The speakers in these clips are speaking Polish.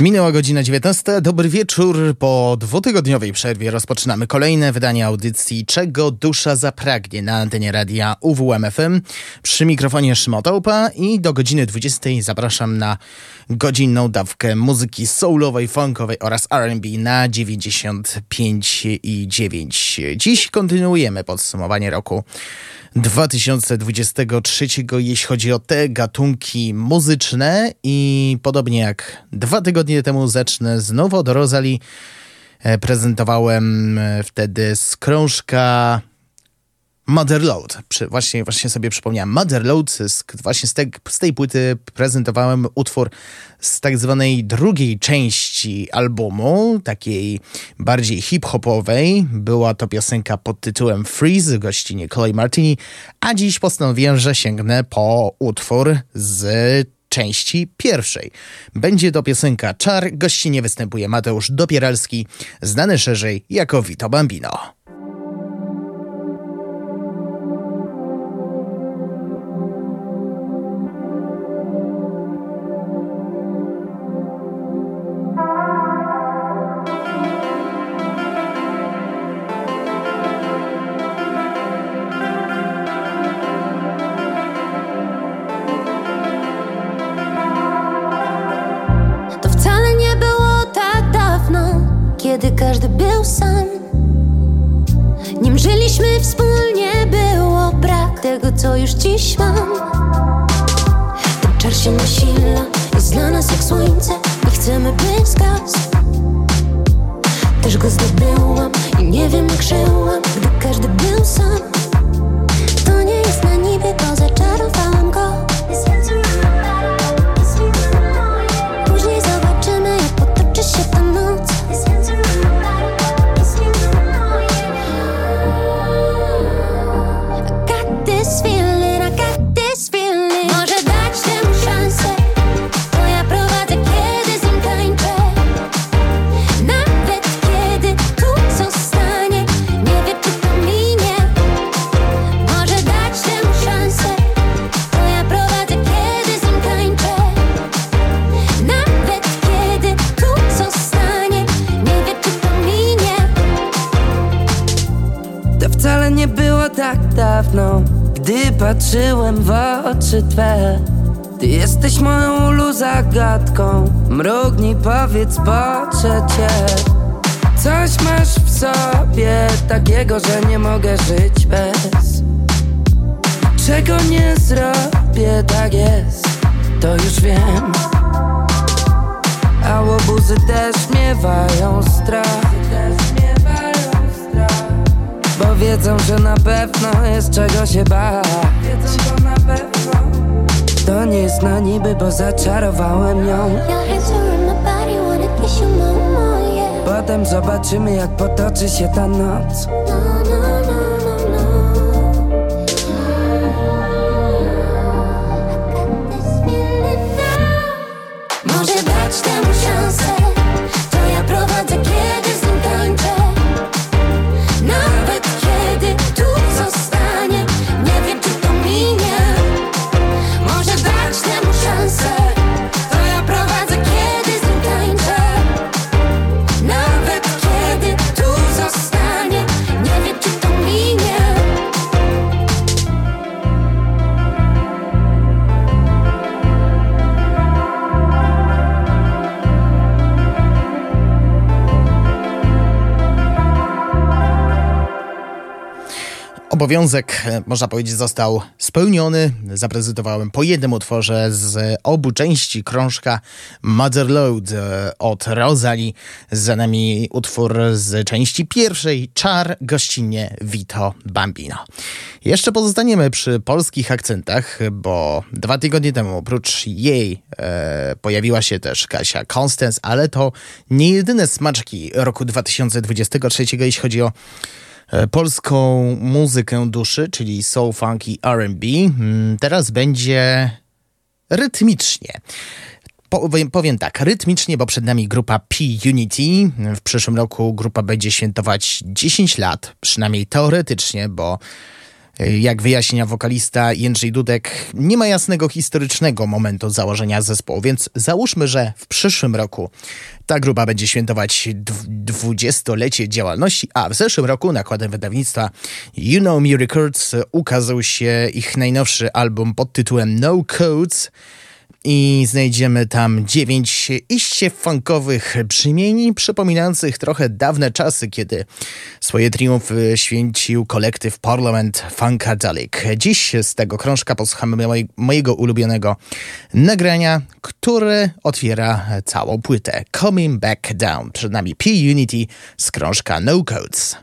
Minęła godzina 19. Dobry wieczór. Po dwutygodniowej przerwie rozpoczynamy kolejne wydanie audycji Czego dusza zapragnie na antenie radia UWMFM. Przy mikrofonie Szymotałpa i do godziny 20 zapraszam na godzinną dawkę muzyki soulowej, funkowej oraz R&B na 95 i 9. Dziś kontynuujemy podsumowanie roku 2023, jeśli chodzi o te gatunki muzyczne i podobnie jak dwa tygodnie temu zacznę znowu od Rosalie. Prezentowałem e, wtedy skrążka Motherload. Właśnie, właśnie sobie przypomniałem. Motherload, z, właśnie z, te, z tej płyty prezentowałem utwór z tak zwanej drugiej części albumu, takiej bardziej hip-hopowej. Była to piosenka pod tytułem Freeze, gościnie Chloe Martini, a dziś postanowiłem, że sięgnę po utwór z części pierwszej. Będzie to piosenka Czar, gościnie występuje Mateusz Dopieralski, znany szerzej jako Vito Bambino. Co już dziś mam. Ten czar się nasila, jest dla nas jak słońce, nie chcemy by zgasł. Też go zdobyłam i nie wiem jak żyłam, gdy każdy był sam. To nie jest na niby, bo zaczarowałam patrzyłem w oczy Twe. Ty jesteś moją ulu zagadką. Mrugnij, powiedz, patrzę Cię. Coś masz w sobie takiego, że nie mogę żyć bez. Czego nie zrobię, tak jest, to już wiem. A łobuzy też miewają strach. Bo wiedzą, że na pewno jest czego się bać To nie jest na niby, bo zaczarowałem ją. Potem zobaczymy jak potoczy się ta noc obowiązek, e, można powiedzieć, został spełniony. Zaprezentowałem po jednym utworze z obu części krążka Motherload e, od Rosalie. Za nami utwór z części pierwszej, Czar, gościnnie Vito Bambino. Jeszcze pozostaniemy przy polskich akcentach, bo dwa tygodnie temu oprócz jej e, pojawiła się też Kasia Constance, ale to nie jedyne smaczki roku 2023, jeśli chodzi o polską muzykę duszy, czyli soul, funk i R&B. Mm, teraz będzie rytmicznie. powiem, powiem tak, rytmicznie, bo przed nami grupa P-Unity. W przyszłym roku grupa będzie świętować 10 lat, przynajmniej teoretycznie, bo jak wyjaśnia wokalista Jędrzej Dudek, nie ma jasnego historycznego momentu założenia zespołu, więc załóżmy, że w przyszłym roku ta grupa będzie świętować dwudziestolecie działalności, a w zeszłym roku nakładem wydawnictwa You Know Me Records ukazał się ich najnowszy album pod tytułem No Codes – i znajdziemy tam dziewięć iście funkowych brzmień, przypominających trochę dawne czasy, kiedy swoje triumfy święcił kolektyw Parliament Funkadelic. Dziś z tego krążka posłuchamy mojego ulubionego nagrania, które otwiera całą płytę. Coming Back Down. Przed nami P-Unity z krążka No Codes.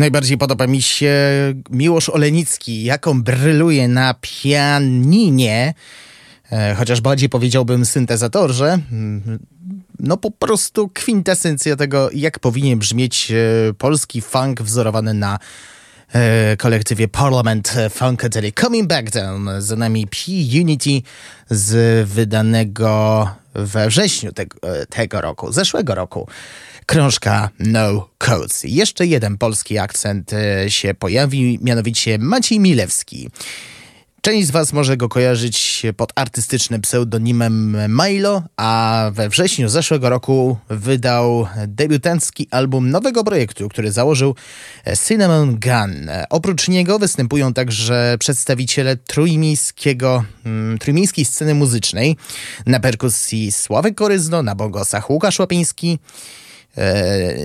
Najbardziej podoba mi się Miłosz Olenicki, jaką bryluje na pianinie, e, chociaż bardziej powiedziałbym syntezatorze. Mm, no po prostu kwintesencja tego, jak powinien brzmieć e, polski funk wzorowany na e, kolektywie Parliament Funkadelic. Coming Back Down, za nami P-Unity z wydanego we wrześniu tego, tego roku, zeszłego roku krążka No Codes. Jeszcze jeden polski akcent e, się pojawi, mianowicie Maciej Milewski. Część z Was może go kojarzyć pod artystycznym pseudonimem Milo, a we wrześniu zeszłego roku wydał debiutancki album nowego projektu, który założył Cinnamon Gun. Oprócz niego występują także przedstawiciele trójmiejskiego, mm, trójmiejskiej sceny muzycznej. Na perkusji Sławek Koryzno, na bongosach Łukasz Łapiński,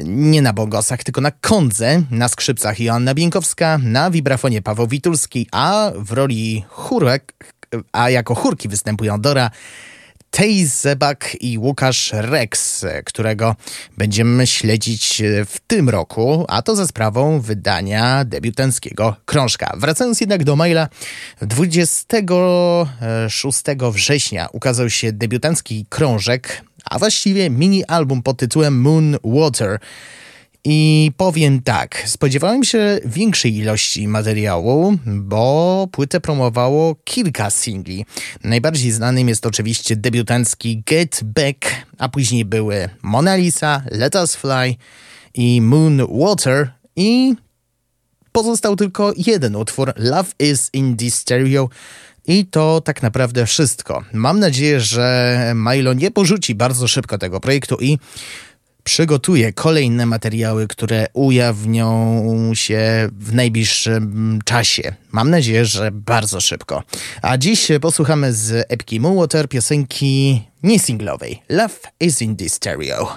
nie na bongosach, tylko na kondze, na skrzypcach Joanna Bienkowska, na wibrafonie Paweł Witulski, a w roli chórek, a jako chórki występują Dora Tej Zebak i Łukasz Rex, którego będziemy śledzić w tym roku, a to za sprawą wydania debiutanckiego krążka. Wracając jednak do maila, 26 września ukazał się debiutancki krążek a właściwie mini album pod tytułem Moon Water. I powiem tak, spodziewałem się większej ilości materiału, bo płytę promowało kilka singli. Najbardziej znanym jest oczywiście debiutancki Get Back, a później były Mona Lisa, Let Us Fly i Moon Water i pozostał tylko jeden utwór Love is in the Stereo, i to tak naprawdę wszystko. Mam nadzieję, że Milo nie porzuci bardzo szybko tego projektu i przygotuje kolejne materiały, które ujawnią się w najbliższym czasie. Mam nadzieję, że bardzo szybko. A dziś posłuchamy z epki Moonwater piosenki niesinglowej Love is in the Stereo.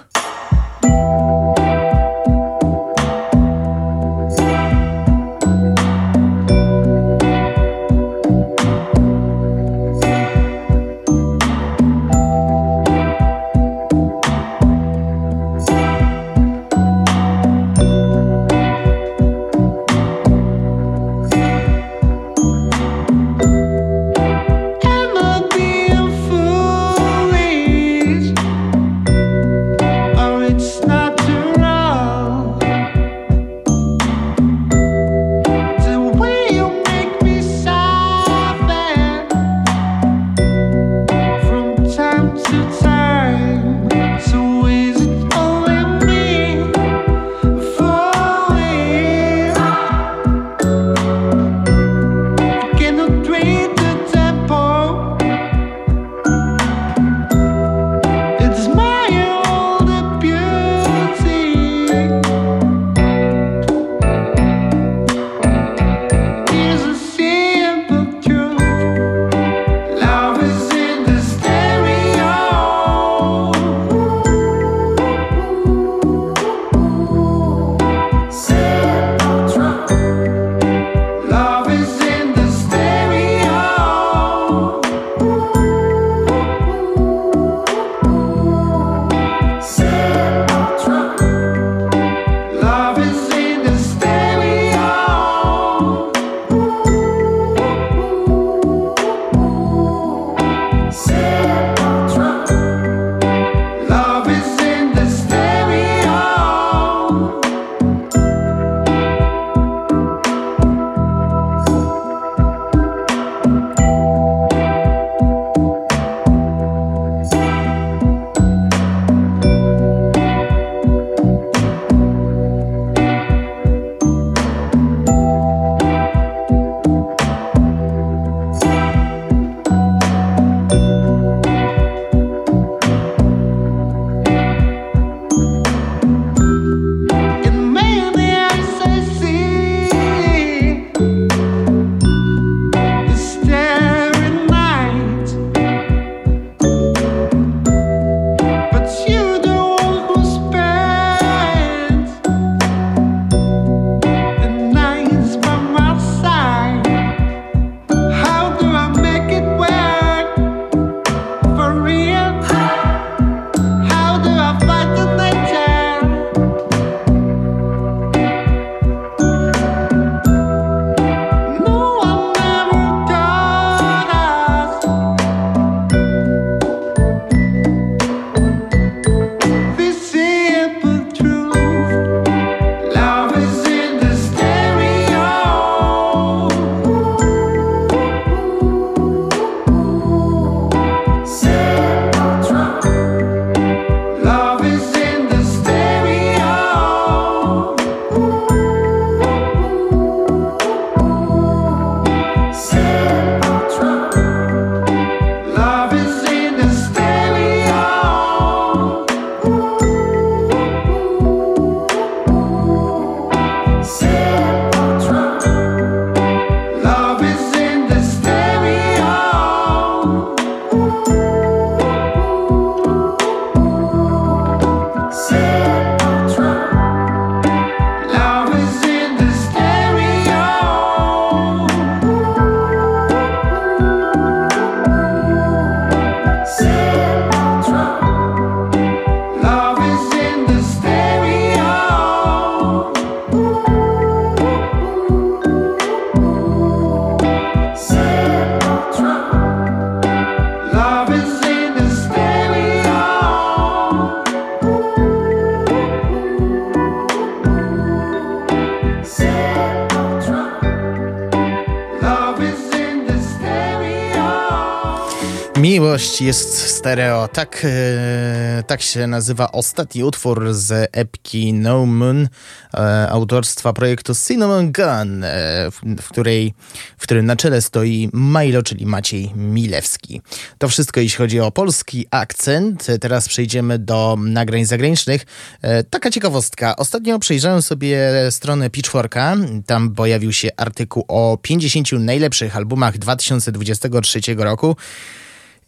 Jest stereo. Tak, e, tak się nazywa ostatni utwór z epki No Moon e, autorstwa projektu Cinnamon Gun, e, w, w, której, w którym na czele stoi Milo, czyli Maciej Milewski. To wszystko jeśli chodzi o polski akcent. Teraz przejdziemy do nagrań zagranicznych. E, taka ciekawostka. Ostatnio przejrzałem sobie stronę Pitchforka. Tam pojawił się artykuł o 50 najlepszych albumach 2023 roku.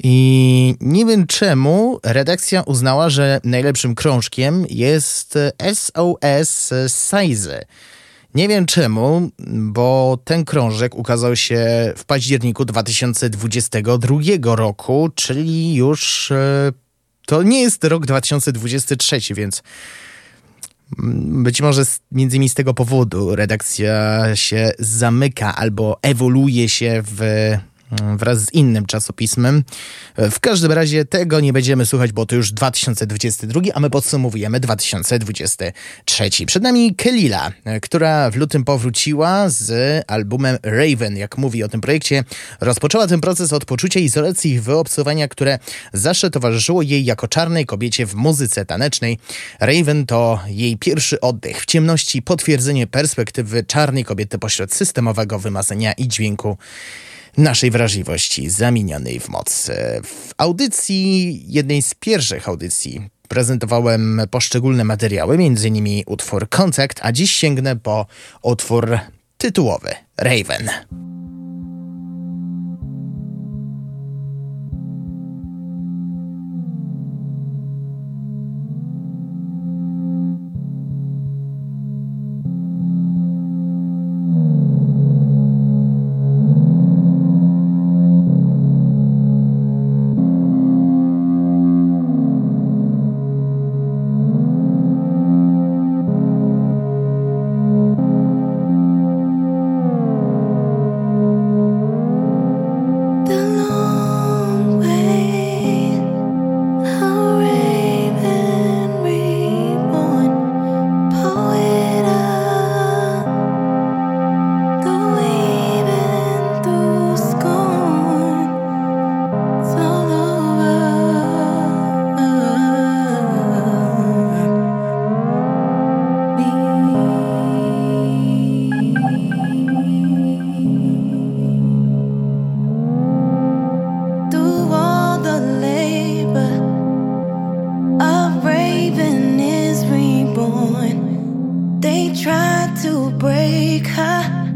I nie wiem czemu redakcja uznała, że najlepszym krążkiem jest SOS Size. Nie wiem czemu, bo ten krążek ukazał się w październiku 2022 roku, czyli już e, to nie jest rok 2023, więc być może między innymi z tego powodu redakcja się zamyka albo ewoluuje się w wraz z innym czasopismem. W każdym razie tego nie będziemy słuchać, bo to już 2022, a my podsumowujemy 2023. Przed nami Kelila, która w lutym powróciła z albumem Raven. Jak mówi o tym projekcie, rozpoczęła ten proces od poczucia izolacji i wyobcowania, które zawsze towarzyszyło jej jako czarnej kobiecie w muzyce tanecznej. Raven to jej pierwszy oddech w ciemności, potwierdzenie perspektywy czarnej kobiety pośród systemowego wymazania i dźwięku naszej wrażliwości zamienionej w moc. W audycji, jednej z pierwszych audycji, prezentowałem poszczególne materiały, m.in. utwór Contact, a dziś sięgnę po utwór tytułowy Raven. take her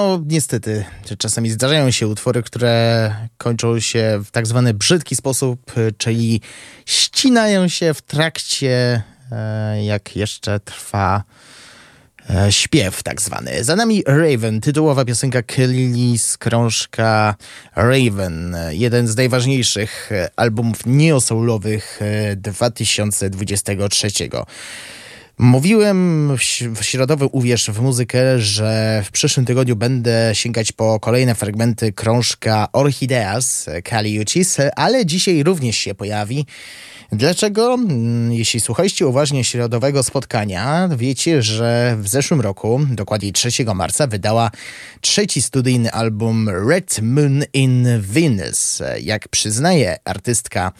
No, niestety, czasami zdarzają się utwory, które kończą się w tak zwany brzydki sposób, czyli ścinają się w trakcie, e, jak jeszcze trwa e, śpiew tak zwany. Za nami Raven, tytułowa piosenka Kelly z krążka Raven, jeden z najważniejszych albumów neosoulowych 2023. Mówiłem w środowy Uwierz w muzykę, że w przyszłym tygodniu będę sięgać po kolejne fragmenty krążka Orchideas Kali Uchis, ale dzisiaj również się pojawi. Dlaczego? Mm, jeśli słuchaliście uważnie środowego spotkania, wiecie, że w zeszłym roku, dokładniej 3 marca, wydała trzeci studyjny album Red Moon in Venus. Jak przyznaje artystka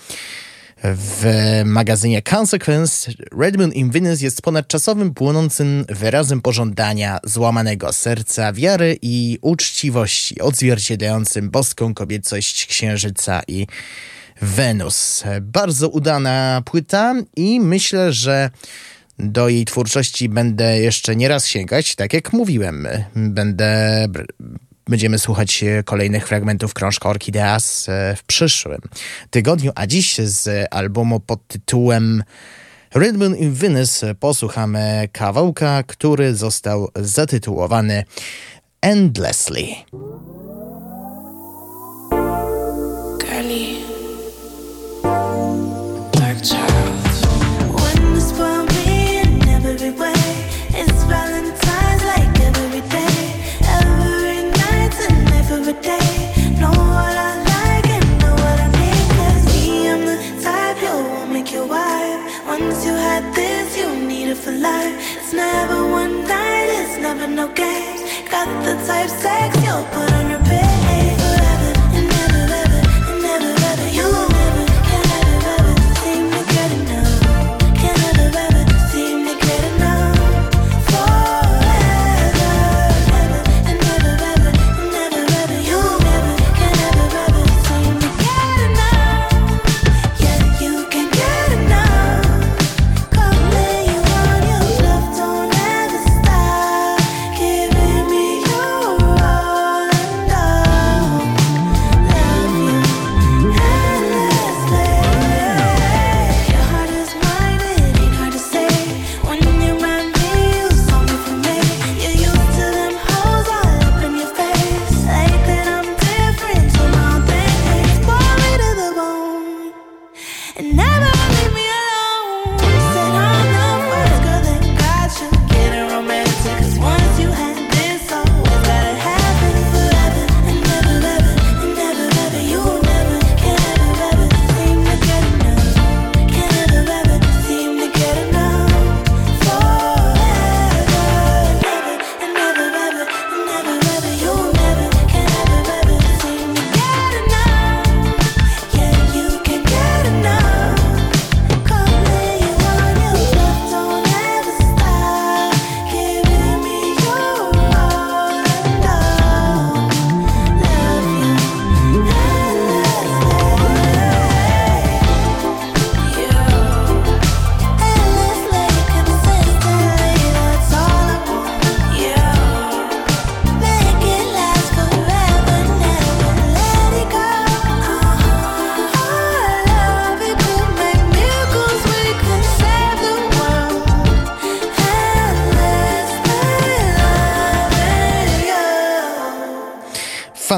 w magazynie Consequence Redmond in Venus jest ponadczasowym, płonącym wyrazem pożądania, złamanego serca, wiary i uczciwości, odzwierciedlającym boską kobiecość Księżyca i Wenus. Bardzo udana płyta i myślę, że do jej twórczości będę jeszcze nie raz sięgać. Tak jak mówiłem, będę Będziemy słuchać e, kolejnych fragmentów krążka Orchideas e, w przyszłym tygodniu, a dziś z albumu pod tytułem Rhythm in Venice posłuchamy kawałka, który został zatytułowany Endlessly. life, sex, your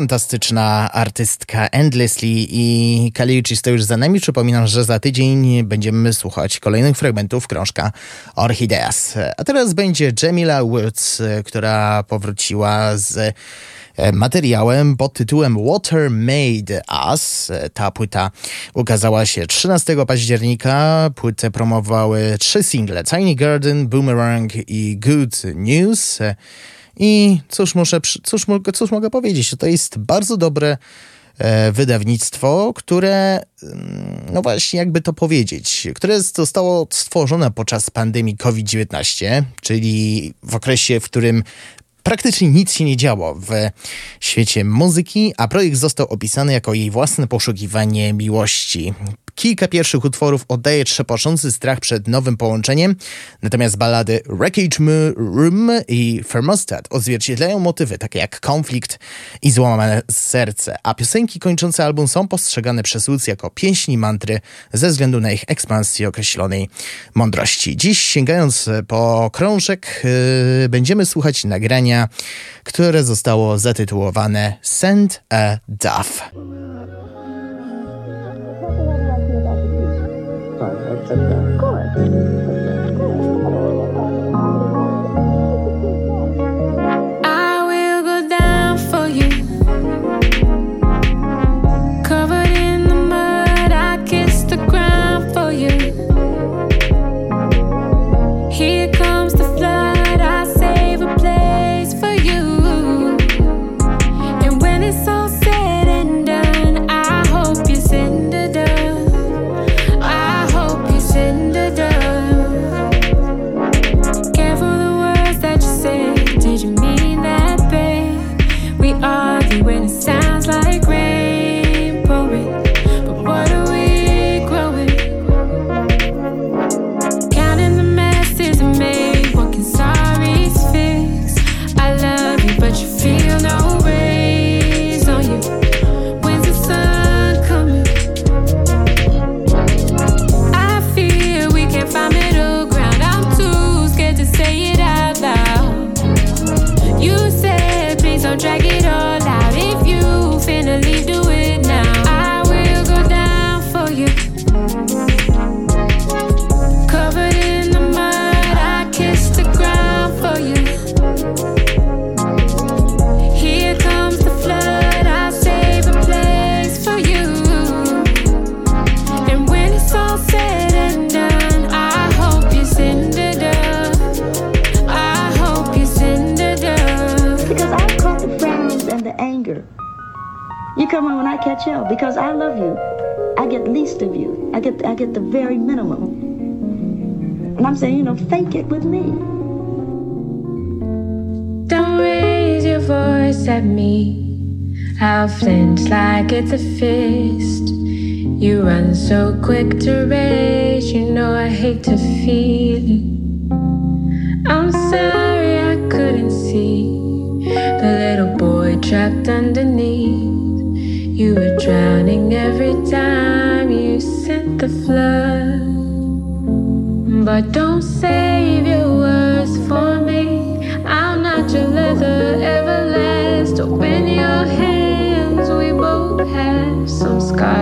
fantastyczna artystka Endlessly i Kaliuchis to już za nami. Przypominam, że za tydzień będziemy słuchać kolejnych fragmentów krążka Orchideas. A teraz będzie Jamila Woods, która powróciła z e, materiałem pod tytułem Water Made Us. Ta płyta ukazała się 13 października. Płytę promowały trzy single: Tiny Garden, Boomerang i Good News. I cóż, muszę, cóż, cóż mogę powiedzieć? To jest bardzo dobre e, wydawnictwo, które, mm, no właśnie, jakby to powiedzieć, które zostało stworzone podczas pandemii COVID-19, czyli w okresie, w którym praktycznie nic się nie działo w świecie muzyki, a projekt został opisany jako jej własne poszukiwanie miłości. Kilka pierwszych utworów oddaje trzepoczący strach przed nowym połączeniem, natomiast balady Wreckage Room i Thermostat odzwierciedlają motywy takie jak konflikt i złamane serce, a piosenki kończące album są postrzegane przez Woods jako pieśni mantry ze względu na ich ekspansję określonej mądrości. Dziś sięgając po krążek yy, będziemy słuchać nagrania, które zostało zatytułowane Send a Dove. Of course.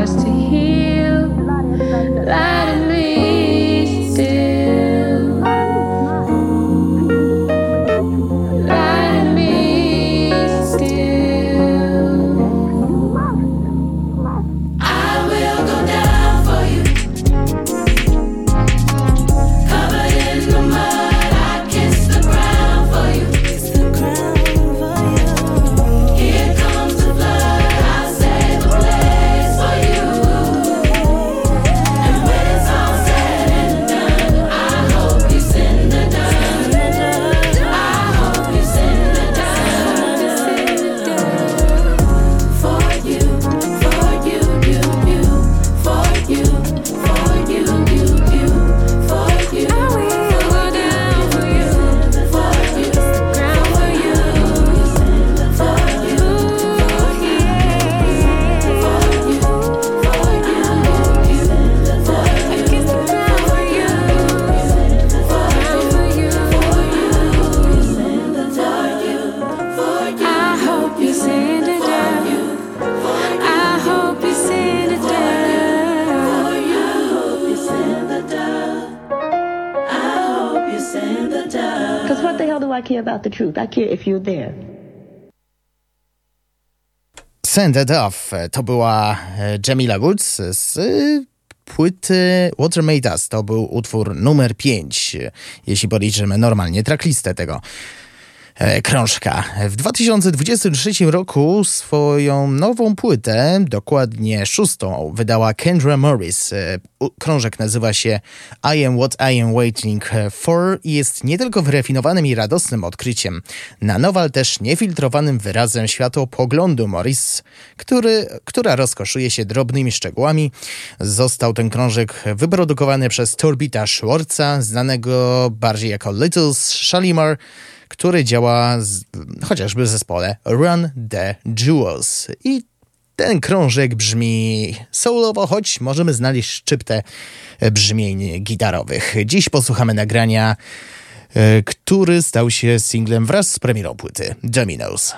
stars to hear. About the truth. I care if you're there. Send It Off to była e, Jamila Woods z płyty Water Made Us. To był utwór numer 5, jeśli policzymy normalnie tracklistę tego E, krążka. W 2023 roku swoją nową płytę, dokładnie szóstą, wydała Kendra Morris. E, krążek nazywa się I Am What I Am Waiting For i jest nie tylko wyrafinowanym i radosnym odkryciem, na nowo, ale też niefiltrowanym wyrazem światopoglądu Morris, który, która rozkoszuje się drobnymi szczegółami. Został ten krążek wyprodukowany przez Torbita Schwarza, znanego bardziej jako Little Shalimar, który działa z, chociażby w zespole Run the Jewels. I ten krążek brzmi soulowo, choć możemy znaleźć szczyptę brzmień gitarowych. Dziś posłuchamy nagrania, e, który stał się singlem wraz z premierą płyty Dominoes.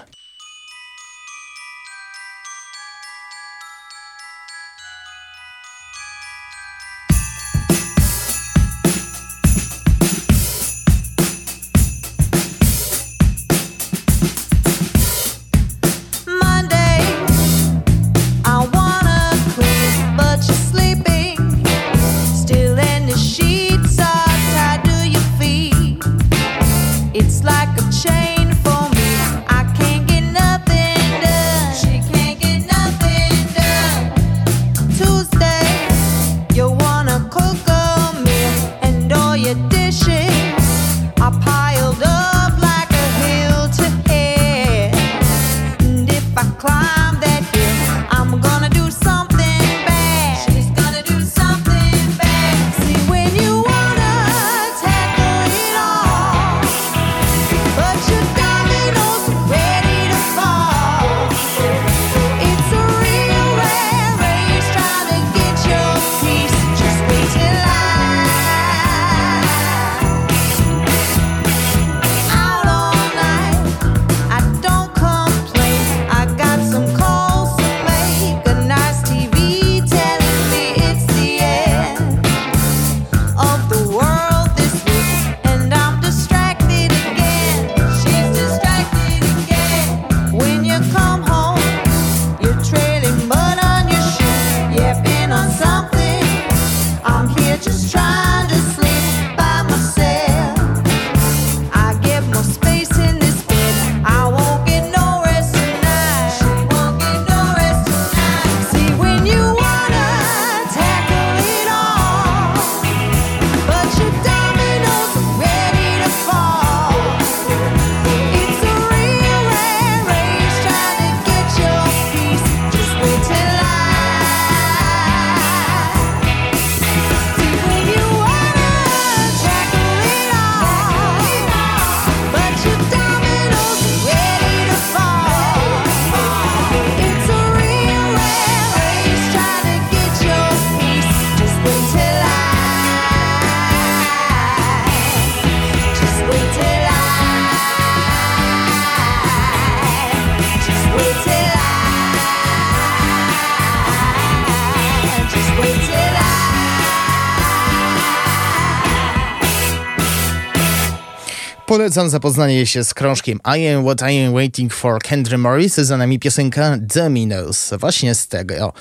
Polecam zapoznanie się z krążkiem I Am What I Am Waiting For Kendra Morris. Za nami piosenka Dominoes, właśnie z tego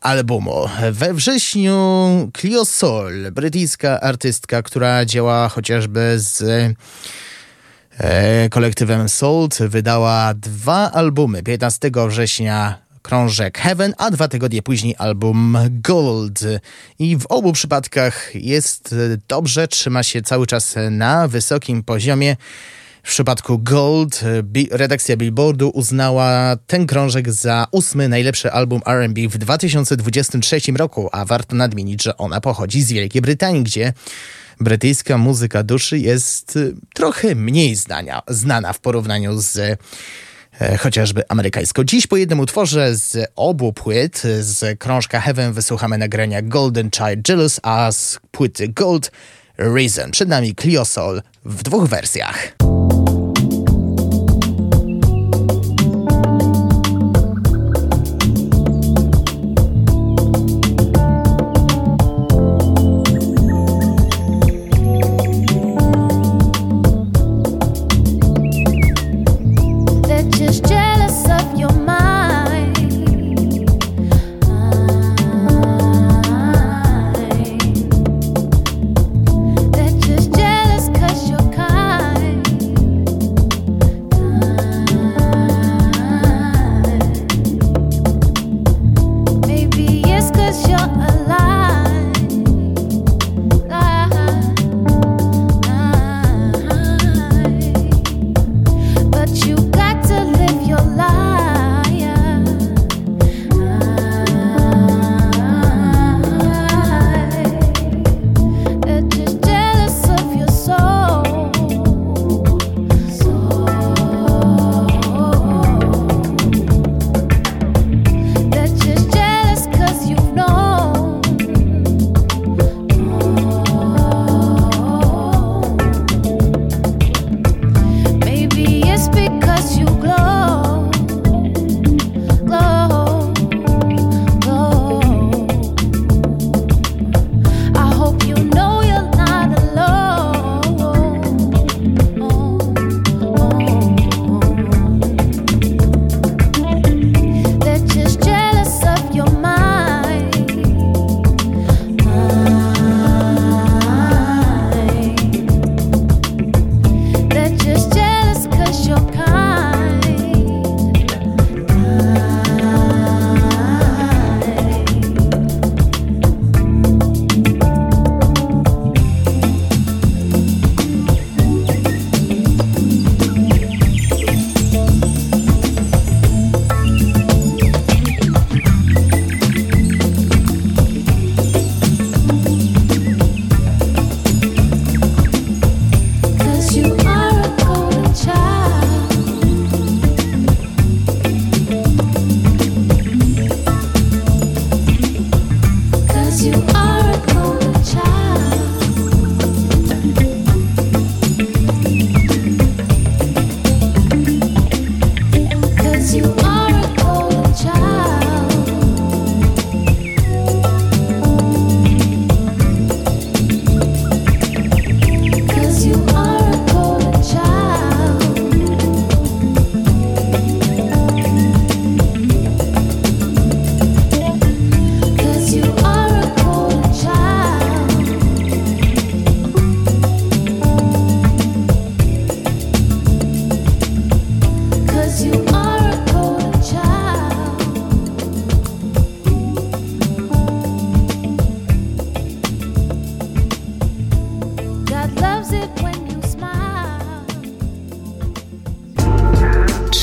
albumu. We wrześniu Clio Sol, brytyjska artystka, która działa chociażby z e, kolektywem Salt, wydała dwa albumy. 15 września krążek Heaven, a dwa tygodnie później album Gold. I w obu przypadkach jest dobrze, trzyma się cały czas na wysokim poziomie. W przypadku Gold redakcja Billboardu uznała ten krążek za ósmy najlepszy album R&B w 2023 roku, a warto nadmienić, że ona pochodzi z Wielkiej Brytanii, gdzie brytyjska muzyka duszy jest trochę mniej znania, znana w porównaniu z E, chociażby amerykańską. Dziś po jednym utworze z obu płyt, z krążka Heaven wysłuchamy nagrania Golden Child Jealous, a z płyty Gold Reason. Przed nami Clio Soul w dwóch wersjach.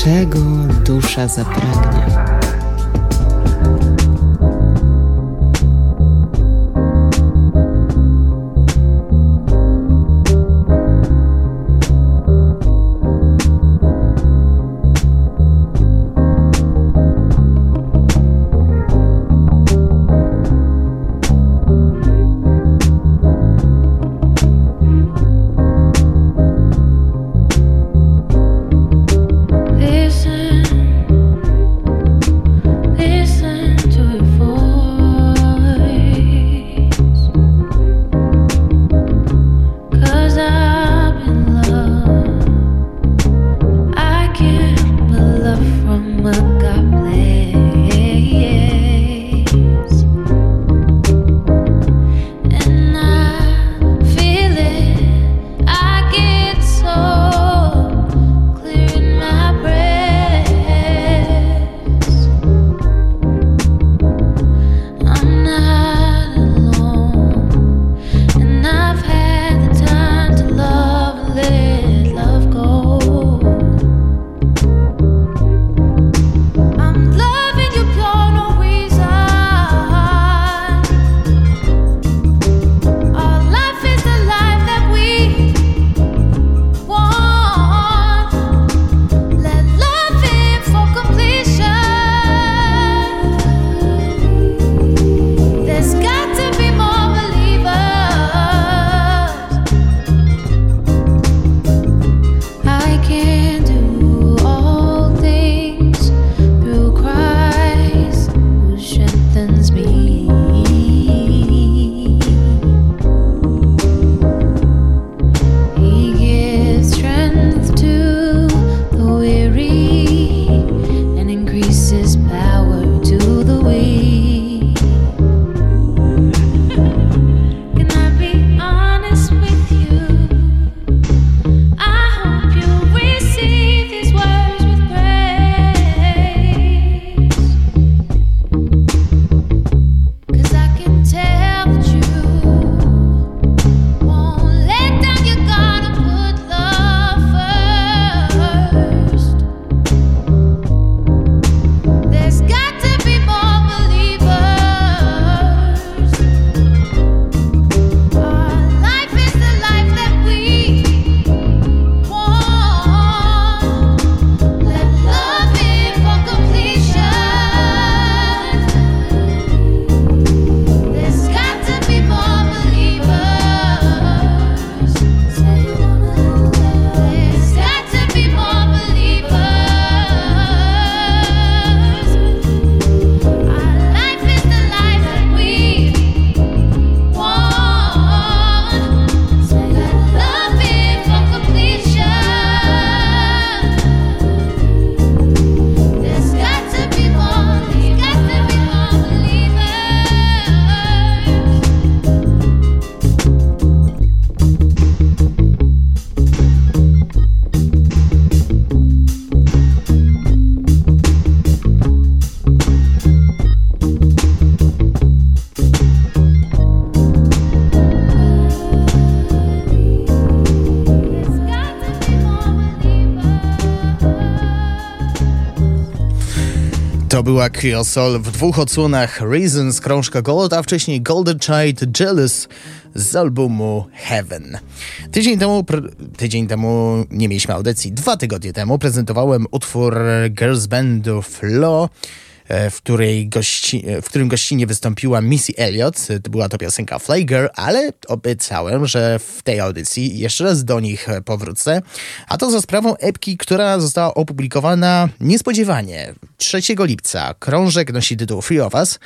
Czego dusza zapragnie. Była Creosol w dwóch odsłonach Reasons, krążka Gold, a wcześniej Golden Child Jealous z albumu Heaven. Tydzień temu, tydzień temu, nie mieliśmy audycji, dwa tygodnie temu prezentowałem utwór Girls Bandu Flo. E, w, której gości, e, w którym gościnie wystąpiła Missy Elliott. Była to piosenka Fly Girl, ale obiecałem, że w tej audycji jeszcze raz do nich powrócę. A to za sprawą epki, która została opublikowana niespodziewanie 3 lipca. Krążek nosi tytuł Free of Us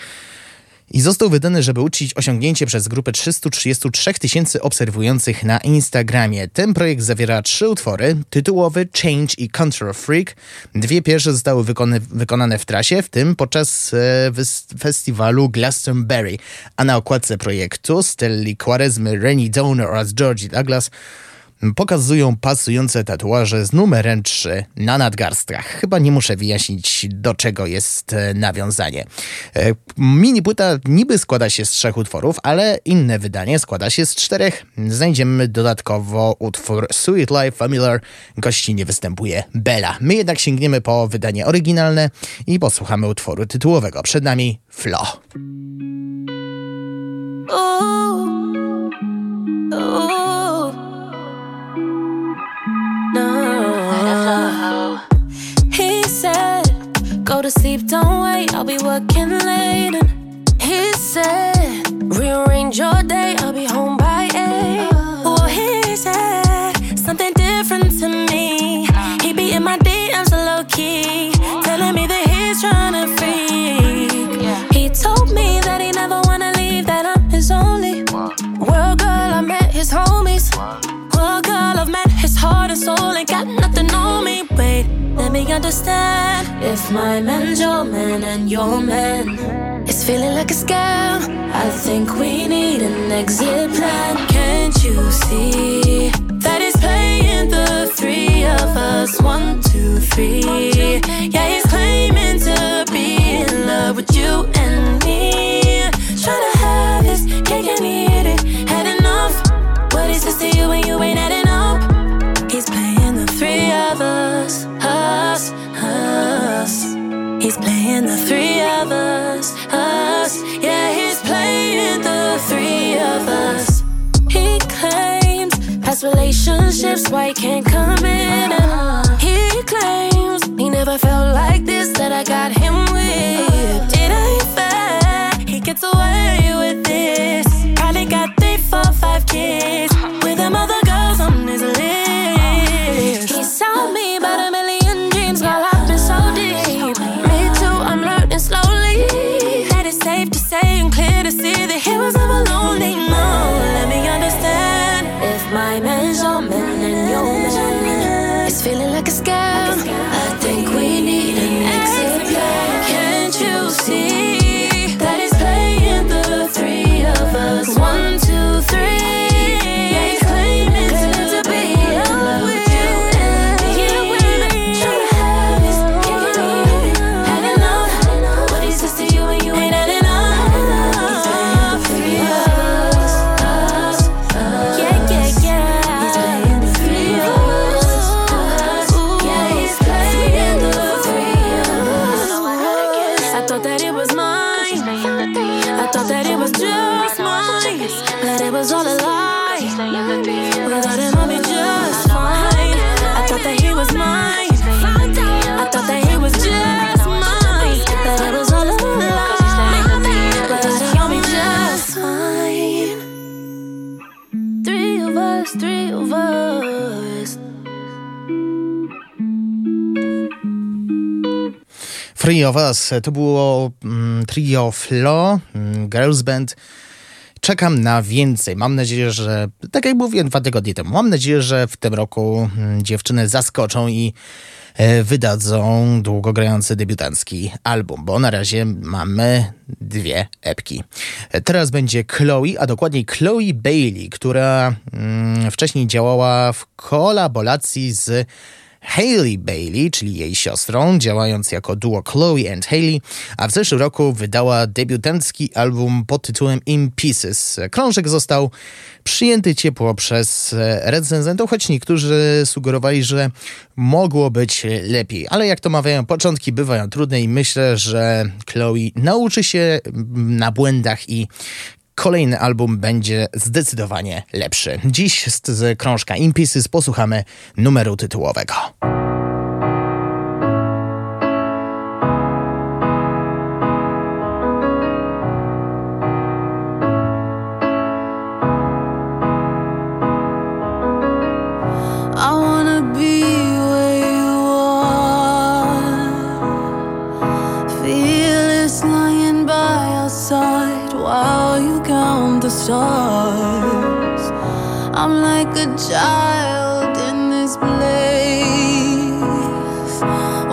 i został wydany, żeby uczcić osiągnięcie przez grupę 333 tysięcy obserwujących na Instagramie. Ten projekt zawiera trzy utwory, tytułowy Change i Control Freak. Dwie pierwsze zostały wykony, wykonane w trasie, w tym podczas e, festiwalu Glastonbury, a na okładce projektu Stelli Quaresmy, Rennie Donner oraz Georgie Douglas pokazują pasujące tatuaże z numerem 3 na nadgarstkach. Chyba nie muszę wyjaśnić, do czego jest e, nawiązanie. E, mini płyta niby składa się z trzech utworów, ale inne wydanie składa się z czterech. Znajdziemy dodatkowo utwór Sweet Life Familiar. Gościnie występuje Bella. My jednak sięgniemy po wydanie oryginalne i posłuchamy utworu tytułowego. Przed nami Flo. Ooh. Ooh. He said, Go to sleep, don't wait, I'll be working late. He said, Rearrange your day, I'll be home by eight. Oh, he said, Something different to me. He be in my DMs a low key, telling me that he's trying to freak. He told me that he never wanna leave, that I'm his only. World girl, I met his homies. Me understand. If my man's your man and your man is feeling like a scam, I think we need an exit plan. Can't you see that he's playing the three of us? One, two, three. Yeah, he's claiming to be in love with you and me. He's playing the three of us. Us. Yeah, he's playing the three of us. He claims past relationships, why he can't come in. And he claims he never felt like this, that I got him whipped. It ain't fair. He gets away with this. Probably got three, four, five kids with them other girls on his list. He saw me it was all a lie. Without him, I'll be just fine. I thought that he was mine. I thought that he was just mine. But it was all a lie. Without him, I'll be just fine. Three of us, three of us. Free of Us to było mm, trio Flo, mm, Girls Band. Czekam na więcej. Mam nadzieję, że, tak jak mówiłem dwa tygodnie temu, mam nadzieję, że w tym roku mm, dziewczyny zaskoczą i e, wydadzą długogrający debiutancki album, bo na razie mamy dwie epki. E, Teraz będzie Chloe, a dokładniej Chloe Bailey, która mm, wcześniej działała w kolaboracji z Hailey Bailey, czyli jej siostrą, działając jako duo Chloe and Hailey, a w zeszłym roku wydała debiutancki album pod tytułem In Pieces. Krążek został przyjęty ciepło przez recenzentów, choć niektórzy sugerowali, że mogło być lepiej. Ale jak to mawiają, początki bywają trudne i myślę, że Chloe nauczy się na błędach i kolejny album będzie zdecydowanie lepszy. Dziś z, krążka In Pieces posłuchamy numeru tytułowego. Stars. I'm like a child in this place.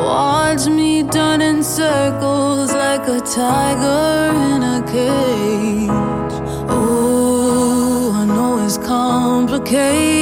Watch me turn in circles like a tiger in a cage. Oh, I know it's complicated.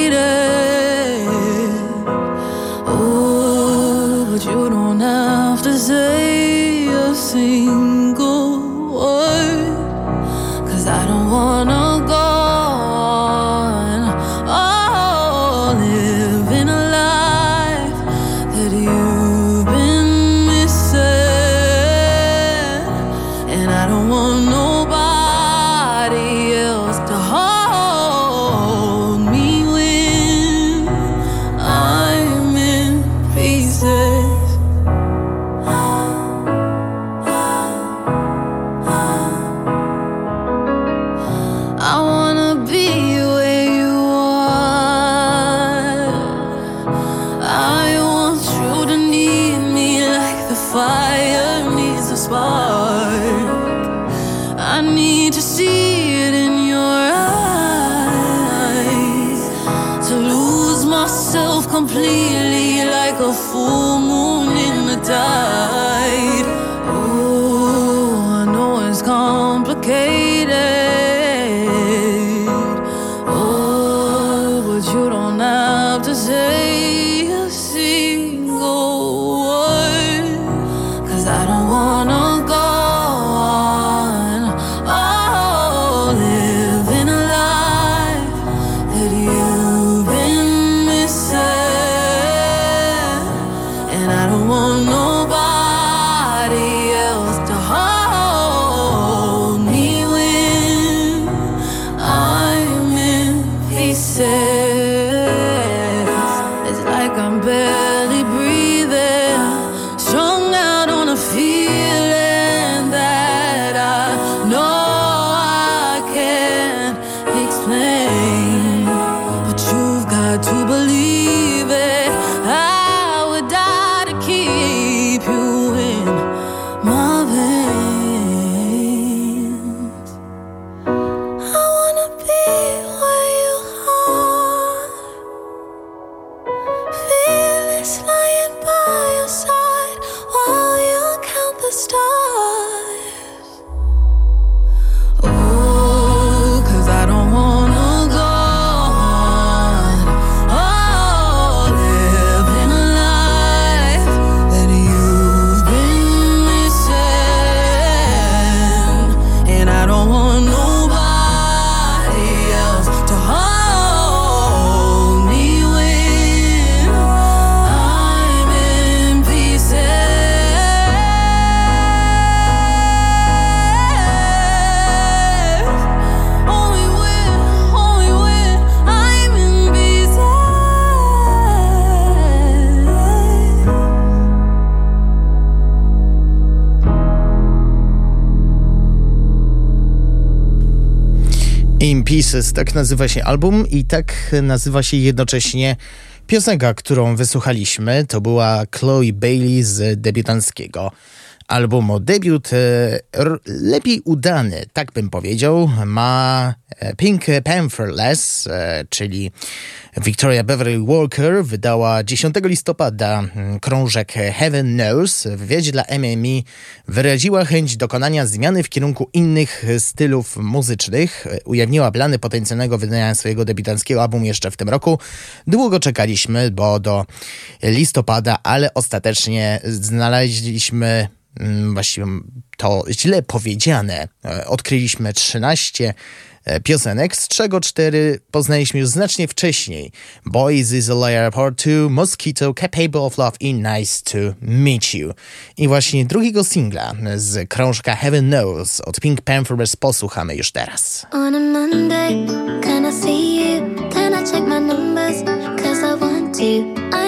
tak nazywa się album i tak nazywa się jednocześnie piosenka, którą wysłuchaliśmy. To była Chloe Bailey z debiutanckiego albumu debiut, e, lepiej udany, tak bym powiedział, ma e, Pink Pantherless, e, czyli Victoria Beverly Walker wydała 10 listopada mm, krążek Heaven Knows. W wywiadzie dla MME wyraziła chęć dokonania zmiany w kierunku innych stylów muzycznych. Ujawniła plany potencjalnego wydania swojego debiutanckiego albumu jeszcze w tym roku. Długo czekaliśmy, bo do listopada, ale ostatecznie znaleźliśmy Mm, właściwie to źle powiedziane. E, odkryliśmy 13 e, piosenek, z czego 4 poznaliśmy już znacznie wcześniej. Boys is a liar part 2, Mosquito, Capable of Love i Nice to Meet You. I właśnie drugiego singla e, z krążka Heaven Knows od Pink Panthers posłuchamy już teraz. On a Monday, can I see you? Can I check my numbers? Cause I want to.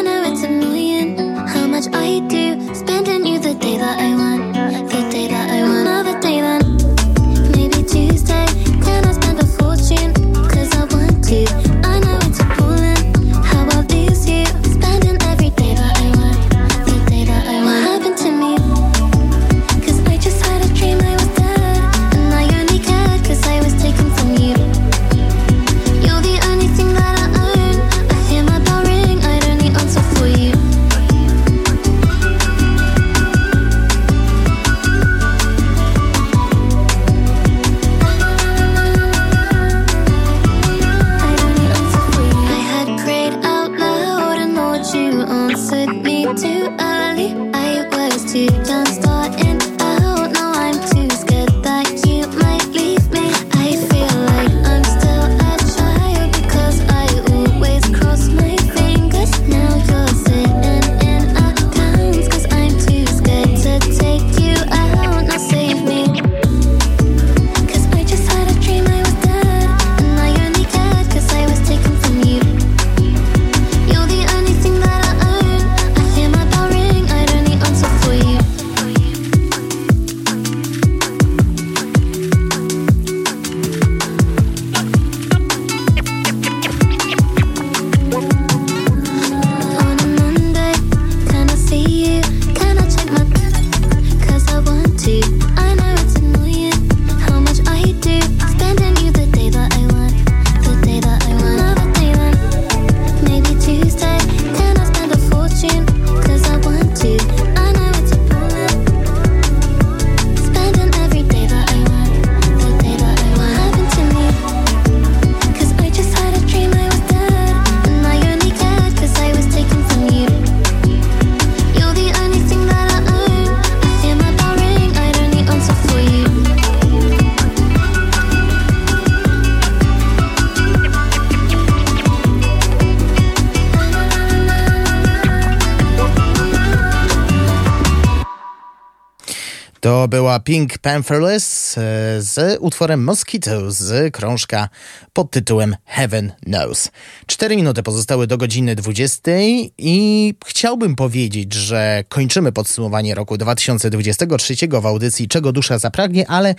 Pink Pantherless e, z utworem Mosquito z krążka pod tytułem Heaven Knows. Cztery minuty pozostały do godziny 20 i chciałbym powiedzieć, że kończymy podsumowanie roku 2023 w audycji Czego Dusza Zapragnie, ale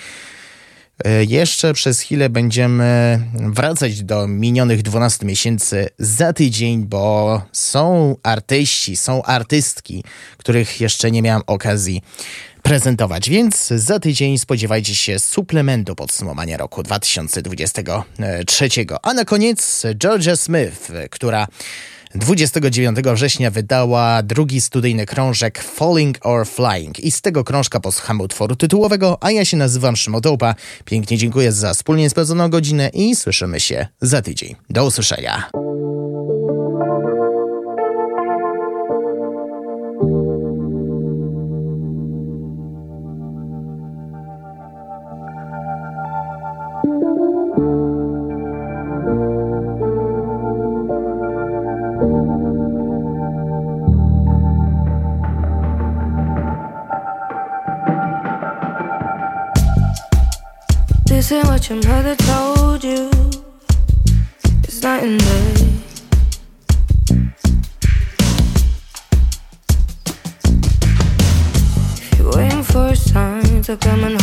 e, jeszcze przez chwilę będziemy wracać do minionych 12 miesięcy za tydzień, bo są artyści, są artystki, których jeszcze nie miałem okazji prezentować, więc za tydzień spodziewajcie się suplementu podsumowania roku 2023. A na koniec Georgia Smith, która 29 września wydała drugi studyjny krążek Falling or Flying i z tego krążka posłuchamy utworu tytułowego, a ja się nazywam Szymotołpa. Pięknie dziękuję za wspólnie spędzoną godzinę i słyszymy się za tydzień. Do usłyszenia. Your mother told you. It's night and day. If you're waiting for a sign to come and